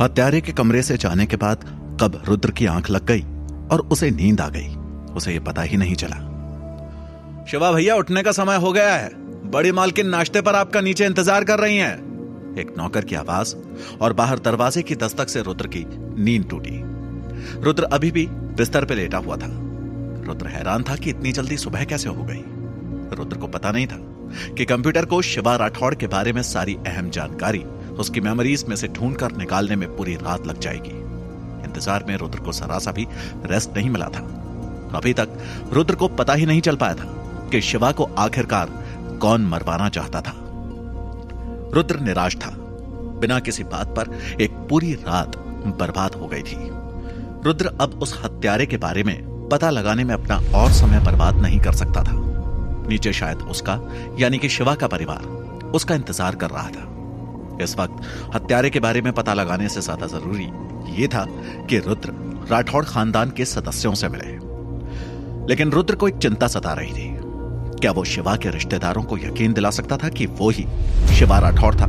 हत्यारे के कमरे से जाने के बाद कब रुद्र की आँख लग गई और उसे नींद आ गई, उसे यह पता ही नहीं चला। शिवा भैया, उठने का समय हो गया है। बड़ी मालकिन नाश्ते पर आपका नीचे इंतज़ार कर रही हैं। एक नौकर की आवाज़ और बाहर दरवाजे की दस्तक से रुद्र की नींद टूटी। रुद्र अभी भी बिस्तर पर लेटा हुआ था। रुद्र हैरान था कि इतनी जल्दी सुबह कैसे हो गई। रुद्र को पता नहीं था कि कंप्यूटर को शिवा राठौड़ के बारे में सारी अहम जानकारी उसकी मेमोरीज में से ढूंढ कर निकालने में पूरी रात लग जाएगी। इंतज़ार में रुद्र को सरासा भी रेस्ट नहीं मिला था। अभी तक रुद्र को पता ही नहीं चल पाया था कि शिवा को आखिरकार कौन मरवाना चाहता था। रुद्र निराश था। बिना किसी बात पर एक पूरी रात बर्बाद हो गई थी। रुद्र अब उस हत्यारे के बारे में पता लगाने में अपना और समय बर्बाद नहीं कर सकता था। नीचे शायद उसका, यानी कि शिवा का परिवार, उसका इंतज़ार कर रहा था। इस वक्त हत्यारे के बारे में पता लगाने से ज़्यादा ज़रूरी यह था कि रुद्र राठौड़ खानदान के सदस्यों से मिले। लेकिन रुद्र को एक चिंता सता रही थी। क्या वो शिवा के रिश्तेदारों को यकीन दिला सकता था कि वो ही शिवा राठौड़ था?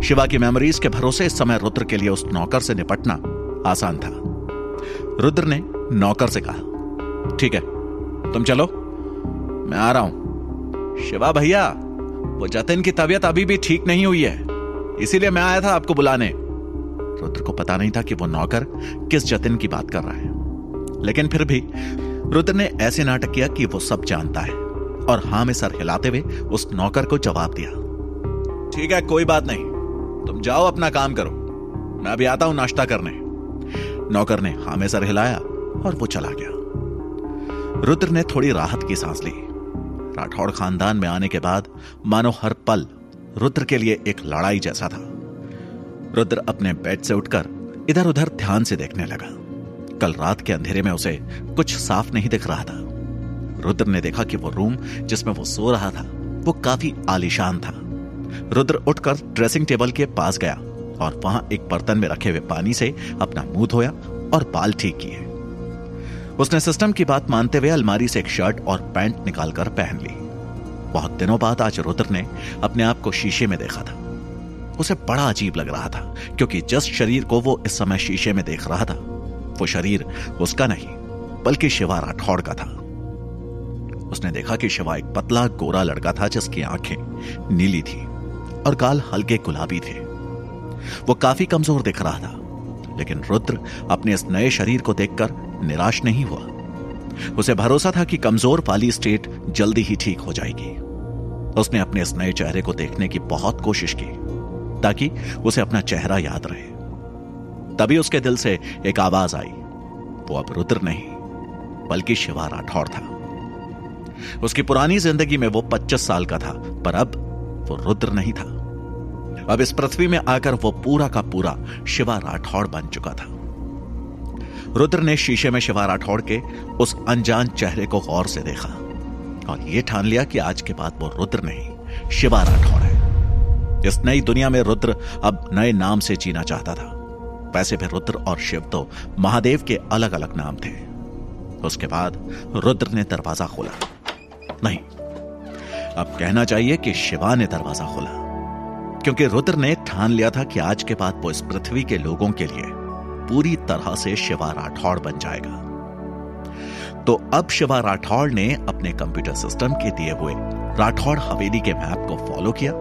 शिवा की मेमोरीज के भरोसे इस समय रुद्र के लिए उस नौकर से निपटना आसान था। रुद्र ने नौकर से कहा, ठीक है, तुम चलो। मैं आ रहा हूँ। शिवा भैया, वो जतिन की तबीयत अभी भी ठीक नहीं हुई है। इसीलिए मैं आया था आपको बुलाने। रुद्र को पता नहीं था कि वो नौकर किस जतिन की बात कर रहा है। लेकिन फिर भी, रुद्र ने ऐसे नाटक किया कि वो सब जानता है। और हाँ, में सर हिलाते हुए उस नौकर को जवाब दिया। ठीक है, कोई बात नहीं। तुम जाओ, अपना काम करो। मैं अभी आता हूँ नाश्ता करने। नौकर ने हाँ, में सर हिलाया और वो चला गया। रुद्र ने थोड़ी राहत की सांस ली। राठौड़ खानदान में आने के बाद मानो हर पल रुद्र के लिए एक लड़ाई जैसा था। रुद्र अपने बेड से उठकर इधर उधर ध्यान से देखने लगा। कल रात के अंधेरे में उसे कुछ साफ़ नहीं दिख रहा था। रुद्र ने देखा कि वो रूम जिसमें वो सो रहा था, वो काफ़ी आलिशान था। रुद्र उठकर ड्रेसिंग टेबल के पास गया और वहाँ एक बर्तन में रखे हुए पानी से अपना मुँह धोया और बाल ठीक किए। उसने सिस्टम की बात मानते हुए अलमारी से एक शर्ट और पैंट निकालकर पहन ली। बहुत दिनों बाद आज रुद्र ने अपने आप को शीशे में देखा था। उसे बड़ा अजीब लग रहा था, क्योंकि जिस शरीर को वो इस समय शीशे में देख रहा था, वो शरीर उसका नहीं, बल्कि शिवा राठौड़ का था। उसने देखा कि शिवा एक पतला, गोरा लड़का था जिसकी आँखें नीली थी और गाल हल्के गुलाबी थे। वो काफ़ी कमज़ोर दिख रहा था, लेकिन रुद्र अपने इस नए शरीर को देखकर निराश नहीं हुआ। उसे भरोसा था कि कमज़ोर वाली स्टेट जल्दी ही ठीक हो जाएगी। उसने अपने इस नए चेहरे को देखने की बहुत कोशिश की, ताकि उसे अपना चेहरा याद रहे। तभी उसके दिल से एक आवाज़ आई। वो अब रुद्र नहीं, बल्कि शिवा राठौर था। उसकी पुरानी ज़िंदगी में वो 25 साल का था, पर अब वो रुद्र नहीं था। अब इस पृथ्वी में आकर वो पूरा का पूरा शिवा राठौड़ बन चुका था। रुद्र ने शीशे में शिवा राठौड़ के उस अनजान चेहरे को गौर से देखा और यह ठान लिया कि आज के बाद वो रुद्र नहीं शिवा राठौड़ है। इस नई दुनिया में रुद्र अब नए नाम से जीना चाहता था। वैसे भी रुद्र और शिव तो महादेव के अलग अलग नाम थे। उसके बाद रुद्र ने दरवाज़ा खोला। नहीं, अब कहना चाहिए कि शिवा ने दरवाज़ा खोला, क्योंकि रुद्र ने ठान लिया था कि आज के बाद वो इस पृथ्वी के लोगों के लिए पूरी तरह से शिवा राठौड़ बन जाएगा। तो अब शिवा राठौड़ ने अपने कंप्यूटर सिस्टम के दिए हुए राठौड़ हवेली के मैप को फॉलो किया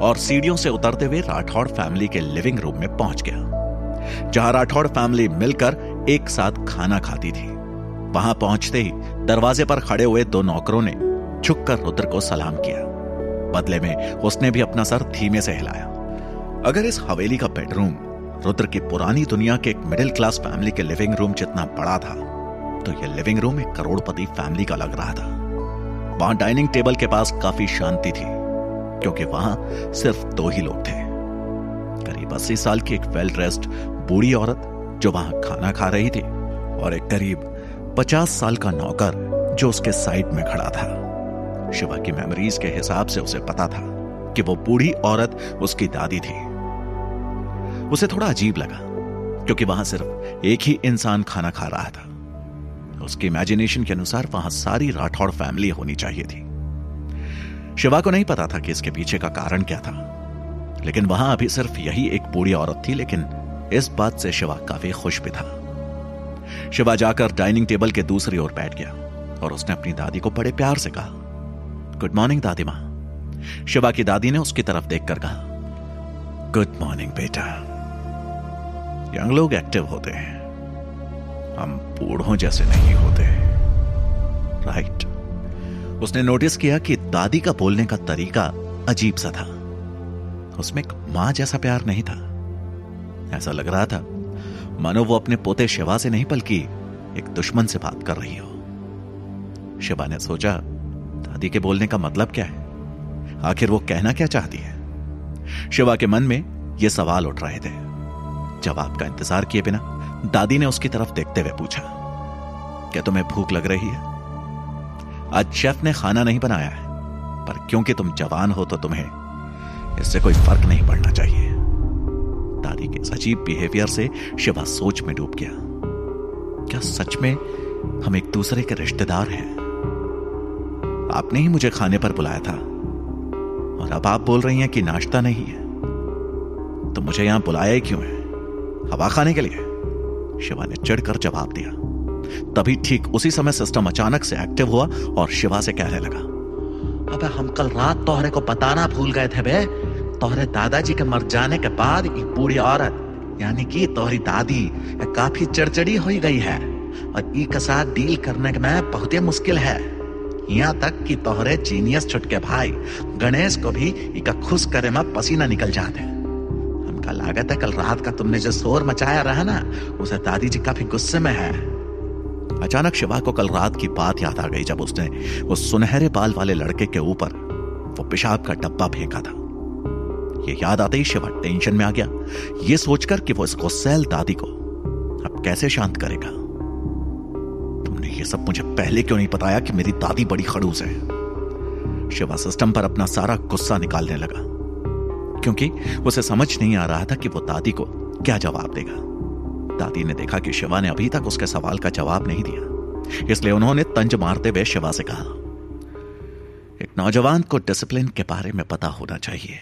और सीढ़ियों से उतरते हुए राठौड़ फैमिली के लिविंग रूम में पहुँच गया, जहाँ राठौड़ फैमिली मिलकर एक साथ खाना खाती थी। वहाँ पहुँचते ही दरवाजे पर खड़े हुए दो नौकरों ने झुककर रुद्र को सलाम किया। बदले में उसने भी अपना सर धीमे से हिलाया। अगर इस हवेली का बेडरूम रुद्र की पुरानी दुनिया के एक मिडिल क्लास फैमिली के लिविंग रूम जितना बड़ा था तो यह लिविंग रूम एक करोड़पति फैमिली का लग रहा था। वहाँ डाइनिंग टेबल के पास काफ़ी शांति थी, क्योंकि वहाँ सिर्फ़ दो ही लोग थे। करीब अस्सी साल की एक वेल ड्रेस्ड बूढ़ी औरत जो वहाँ खाना खा रही थी, और एक करीब पचास साल का नौकर जो उसके साइड में खड़ा था। शिवा की मेमोरीज के हिसाब से उसे पता था कि वो बूढ़ी औरत उसकी दादी थी। उसे थोड़ा अजीब लगा, क्योंकि वहाँ सिर्फ़ एक ही इंसान खाना खा रहा था। उसकी इमेजिनेशन के अनुसार वहाँ सारी राठौड़ फैमिली होनी चाहिए थी। शिवा को नहीं पता था कि इसके पीछे का कारण क्या था, लेकिन वहाँ अभी सिर्फ़ यही एक बूढ़ी औरत थी, लेकिन इस बात से शिवा काफ़ी खुश भी था। शिवा जाकर डाइनिंग टेबल के दूसरी ओर बैठ गया और उसने अपनी दादी को बड़े प्यार से कहा गुड मॉर्निंग दादी माँ। शिवा की दादी ने उसकी तरफ़ देखकर कहा गुड मॉर्निंग बेटा। यंग लोग एक्टिव होते हैं। हम बूढ़ों जैसे नहीं होते। राइट उसने नोटिस किया कि दादी का बोलने का तरीका अजीब सा था। उसमें एक माँ जैसा प्यार नहीं था। ऐसा लग रहा था, मानो वो अपने पोते शिवा से नहीं, बल्कि एक दुश्मन से बात कर रही हो। शिवा ने सोचा, दादी के बोलने का मतलब क्या है? आखिर वो कहना क्या चाहती है? शिवा के मन में ये सवाल उठ रहे थे। जवाब का इंतज़ार किए बिना दादी ने उसकी तरफ़ देखते हुए पूछा, क्या तुम्हें भूख लग रही है? आज शेफ ने खाना नहीं बनाया है, पर क्योंकि तुम जवान हो तो तुम्हें इससे कोई फ़र्क नहीं पड़ना चाहिए। दादी के अजीब बिहेवियर से शिवा सोच में डूब गया। क्या सच में हम एक दूसरे के रिश्तेदार हैं? आपने ही मुझे खाने पर बुलाया था, और अब आप बोल रही हैं कि नाश्ता नहीं है। तो मुझे यहाँ बुलाया ही क्यों है? हवा खाने के लिए। शिवा ने चिढ़कर जवाब दिया। तभी ठीक उसी समय सिस्टम अचानक से एक्टिव हुआ और शिवा से कहने लगा, अबे हम कल रात तोहरे को बताना भूल गए थे बे। तोहरे दादाजी के मर जाने के बाद ये बूढ़ी औरत, यानी कि तोहरी दादी, काफ़ी चढ़चड़ी हो गई है और ई के साथ डील करने में बहुत ही मुश्किल है। यहाँ तक कि तोहरे जीनियस छुटके भाई गणेश को भी इका खुश करे में पसीना निकल जाते हमका लागत है कल रात का तुमने जो शोर मचाया रहा ना, उसे दादी जी काफ़ी गुस्से में है। अचानक शिवा को कल रात की बात याद आ गई जब उसने उस सुनहरे बाल वाले लड़के के ऊपर वो पेशाब का डब्बा फेंका था। ये याद आते ही शिवा टेंशन में आ गया। ये सोचकर कि वो इस गुस्सैल दादी को अब कैसे शांत करेगा? तुमने ये सब मुझे पहले क्यों नहीं बताया कि मेरी दादी बड़ी खड़ूस है? शिवा सिस्टम पर अपना सारा गुस्सा निकालने लगा। क्योंकि उसे समझ नहीं आ रहा था कि वो दादी को क्या जवाब देगा। दादी ने देखा कि शिवा ने अभी तक उसके सवाल का जवाब नहीं दिया। इसलिए उन्होंने तंज मारते हुए शिवा से कहा, एक नौजवान को डिसिप्लिन के बारे में पता होना चाहिए।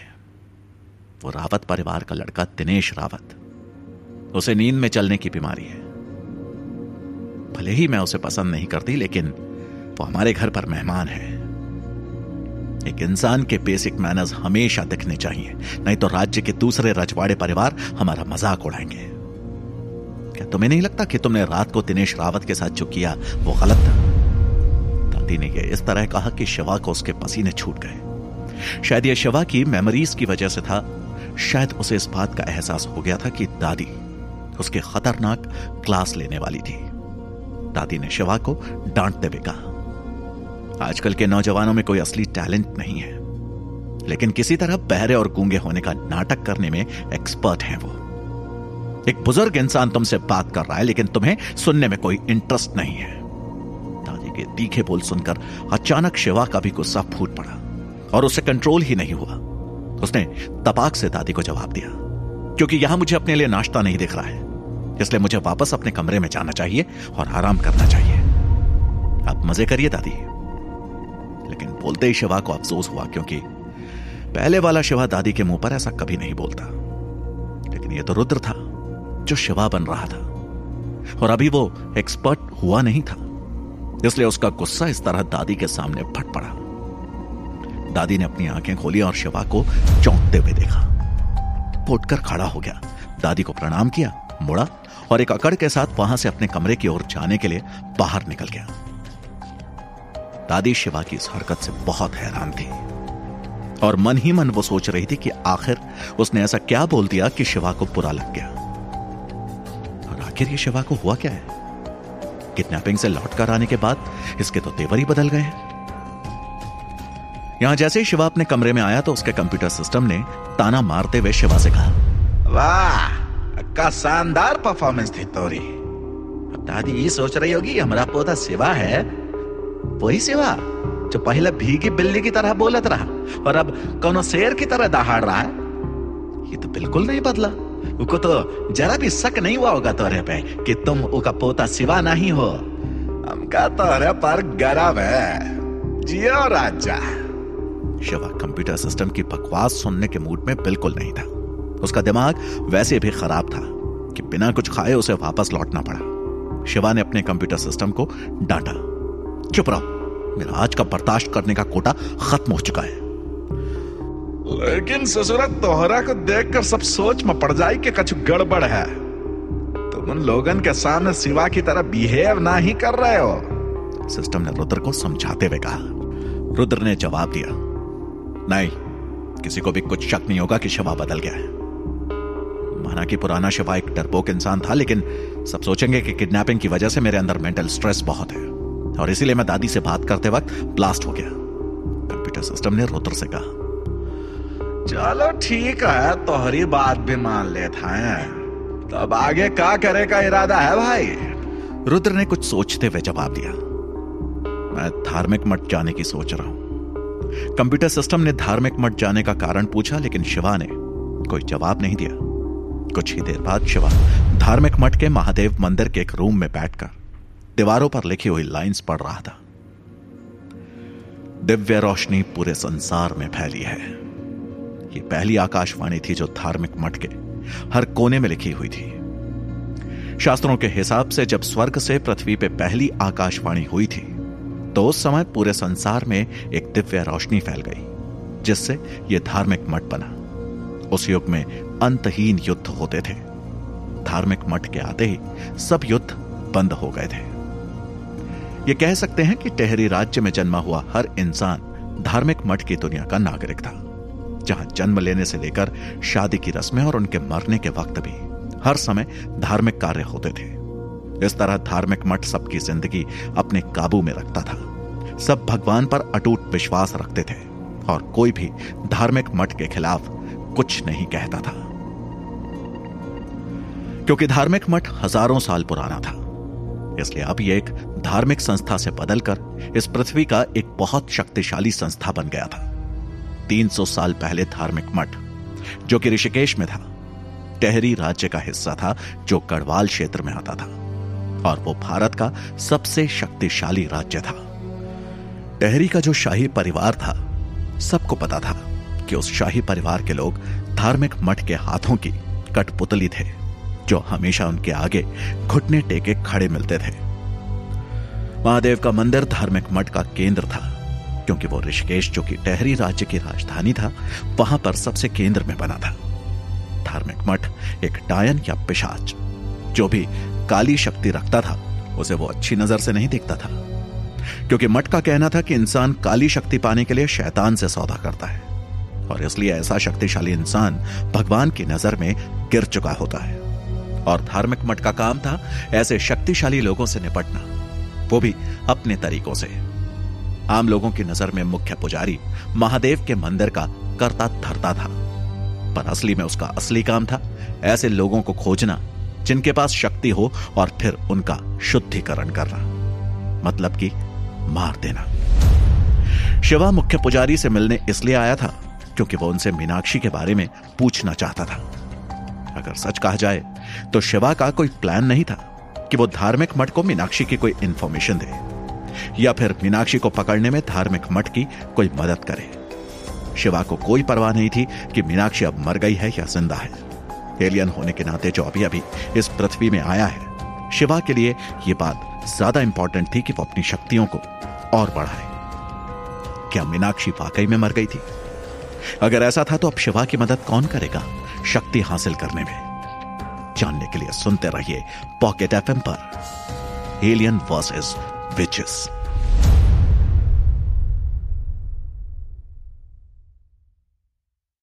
वो रावत परिवार का लड़का दिनेश रावत। उसे नींद में चलने की बीमारी है। भले ही मैं उसे पसंद नहीं करती, लेकिन वो हमारे घर पर मेहमान है। एक इंसान के बेसिक मैनर्स हमेशा दिखने चाहिए। नहीं तो राज्य के दूसरे रजवाड़े परिवार हमारा मज़ाक उड़ाएँगे। क्या तुम्हें नहीं लगता कि तुमने रात को दिनेश रावत के साथ जो किया, वो गलत था? दादी ने यह इस तरह कहा कि शिवा को उसके पसीने छूट गए। शायद यह शिवा की मेमोरीज की वजह से था। शायद उसे इस बात का एहसास हो गया था कि दादी उसके खतरनाक क्लास लेने वाली थी। दादी ने शिवा को डांटते हुए कहा आजकल के नौजवानों में कोई असली टैलेंट नहीं है। लेकिन किसी तरह बहरे और गूँगे होने का नाटक करने में एक्सपर्ट हैं वो। एक बुज़ुर्ग इंसान तुमसे बात कर रहा है, लेकिन तुम्हें सुनने में कोई इंटरेस्ट नहीं है। दादी के तीखे बोल सुनकर अचानक शिवा का भी गुस्सा फूट पड़ा और उसे कंट्रोल ही नहीं हुआ। उसने तपाक से दादी को जवाब दिया, क्योंकि यहाँ मुझे अपने लिए नाश्ता नहीं दिख रहा है, इसलिए मुझे वापस अपने कमरे में जाना चाहिए और आराम करना चाहिए। आप मज़े करिए दादी। लेकिन बोलते ही शिवा को अफसोस हुआ क्योंकि पहले वाला शिवा दादी के मुँह पर ऐसा कभी नहीं बोलता। लेकिन यह तो रुद्र था, जो शिवा बन रहा था। और अभी वो एक्सपर्ट हुआ नहीं था। इसलिए उसका गुस्सा इस तरह दादी के सामने फट पड़ा। दादी ने अपनी आँखें खोली और शिवा को चौंकते हुए देखा। उठकर खड़ा हो गया। दादी को प्रणाम किया, मुड़ा और एक अकड़ के साथ वहाँ से अपने कमरे की ओर जाने के लिए बाहर निकल गया। दादी शिवा की इस हरकत से बहुत हैरान थी। और मन ही मन वो सोच रही थी कि आखिर उसने ऐसा क्या बोल दिया कि शिवा को बुरा लग गया। और आखिर ये शिवा को हुआ क्या है? किडनैपिंग से लौटकर आने के बाद इसके तो तेवर ही बदल गए यहाँ जैसे ही शिवा अपने कमरे में आया तो उसके कंप्यूटर सिस्टम ने ताना मारते हुए शिवा से कहा, वाह का शानदार परफॉर्मेंस थी तोरी। दादी ये सोच रही होगी, हमारा पोता शिवा है वही शिवा जो पहले भीगी बिल्ली की तरह बोलत रहा और अब कोनो शेर की तरह दहाड़ रहा है। ये तो बिल्कुल नहीं बदला। उको तो जरा भी शक नहीं हुआ होगा तोरे पे कि तुम उका पोता शिवा नहीं हो। हमका तोरे पर गरब है। जियो राजा। शिवा कंप्यूटर सिस्टम की बकवास सुनने के मूड में बिल्कुल नहीं था। उसका दिमाग वैसे भी खराब था कि बिना कुछ खाए उसे वापस लौटना पड़ा। शिवा ने अपने कंप्यूटर सिस्टम को डांटा। चुप रहो। मेरा आज का बर्दाश्त करने का कोटा खत्म हो चुका है। लेकिन ससुरा तोहरा को देखकर सब सोच में पड़ जाए कि कछु गड़बड़ है। तुम उन लोगन के सामने सिवा की तरह बिहेव ना ही कर रहे हो। सिस्टम ने रुद्र को समझाते हुए कहा। रुद्र ने जवाब दिया नहीं किसी को भी कुछ शक नहीं होगा कि शिवा बदल गया है। माना कि पुराना शिवा एक डरपोक इंसान था लेकिन सब सोचेंगे कि किडनैपिंग की वजह से मेरे अंदर मेंटल स्ट्रेस बहुत है। और इसीलिए मैं दादी से बात करते वक्त ब्लास्ट हो गया। कंप्यूटर सिस्टम ने रुद्र से कहा, चलो ठीक है, तोहरी बात भी मान लेता है। तब आगे क्या करे का इरादा है भाई? रुद्र ने कुछ सोचते हुए जवाब दिया, मैं धार्मिक मठ जाने की सोच रहा हूँ। कंप्यूटर सिस्टम ने धार्मिक मठ जाने का कारण पूछा, लेकिन शिवा ने कोई जवाब नहीं दिया। कुछ ही देर बाद शिवा धार्मिक मठ के महादेव मंदिर के एक रूम में बैठकर दीवारों पर लिखी हुई लाइंस पढ़ रहा था। दिव्य रोशनी पूरे संसार में फैली है। ये पहली आकाशवाणी थी जो धार्मिक मठ के हर कोने में लिखी हुई थी। शास्त्रों के हिसाब से जब स्वर्ग से पृथ्वी पे पहली आकाशवाणी हुई थी तो उस समय पूरे संसार में एक दिव्य रोशनी फैल गई, जिससे यह धार्मिक मठ बना। उस युग में अंतहीन युद्ध होते थे। धार्मिक मठ के आते ही सब युद्ध बंद हो गए थे। ये कह सकते हैं कि टेहरी राज्य में जन्मा हुआ हर इंसान धार्मिक मठ की दुनिया का नागरिक था, जहाँ जन्म लेने से लेकर शादी की रस्में और उनके मरने के वक्त भी हर समय धार्मिक कार्य होते थे। इस तरह धार्मिक मठ सबकी ज़िंदगी अपने काबू में रखता था। सब भगवान पर अटूट विश्वास रखते थे और कोई भी धार्मिक मठ के खिलाफ कुछ नहीं कहता था। क्योंकि धार्मिक मठ हज़ारों साल पुराना था इसलिए अब यह एक धार्मिक संस्था से बदलकर इस पृथ्वी का एक बहुत शक्तिशाली संस्था बन गया था। 300 साल पहले धार्मिक मठ, जो कि ऋषिकेश में था, टेहरी राज्य का हिस्सा था, जो गढ़वाल क्षेत्र में आता था, और वो भारत का सबसे शक्तिशाली राज्य था। टेहरी का जो शाही परिवार था, सबको पता था कि उस शाही परिवार के लोग धार्मिक मठ के हाथों की कठपुतली थे। जो हमेशा उनके आगे घुटने टेके खड़े मिलते थे। महादेव का मंदिर धार्मिक मठ का केंद्र था, क्योंकि वो ऋषिकेश, जो कि टहरी राज्य की राजधानी था, वहाँ पर सबसे केंद्र में बना था। धार्मिक मठ, एक डायन या पिशाच, जो भी काली शक्ति रखता था, उसे वो अच्छी नज़र से नहीं देखता था। क्योंकि मठ का कहना था कि इंसान काली शक्ति पाने के लिए शैतान से सौदा करता है, और इसलिए ऐसा शक्तिशाली इंसान भगवान की नज़र में गिर चुका होता है। और धार्मिक मठ का काम था ऐसे शक्तिशाली लोगों से निपटना। वो भी अपने तरीकों से। आम लोगों की नज़र में मुख्य पुजारी महादेव के मंदिर का करता धरता था। पर असली में उसका असली काम था ऐसे लोगों को खोजना, जिनके पास शक्ति हो और फिर उनका शुद्धिकरण करना। मतलब कि मार देना। शिवा मुख्य पुजारी से मिलने इसलिए आया था क्योंकि वो उनसे मीनाक्षी के बारे में पूछना चाहता था। अगर सच कहा जाए तो शिवा का कोई प्लान नहीं था कि वो धार्मिक मठ को मीनाक्षी की कोई इंफॉर्मेशन दे, या फिर मीनाक्षी को पकड़ने में धार्मिक मठ की कोई मदद करे। शिवा को कोई परवाह नहीं थी कि मीनाक्षी अब मर गई है या ज़िंदा है। एलियन होने के नाते जो अभी अभी इस पृथ्वी में आया है, शिवा के लिए यह बात ज़्यादा इंपॉर्टेंट थी कि वो अपनी शक्तियों को और बढ़ाए। क्या मीनाक्षी वाकई में मर गई थी? अगर ऐसा था तो अब शिवा की मदद कौन करेगा शक्ति हासिल करने में? जानने के लिए सुनते रहिए पॉकेट एफ़ पर। Alien versus witches